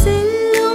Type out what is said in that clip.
செல்லும்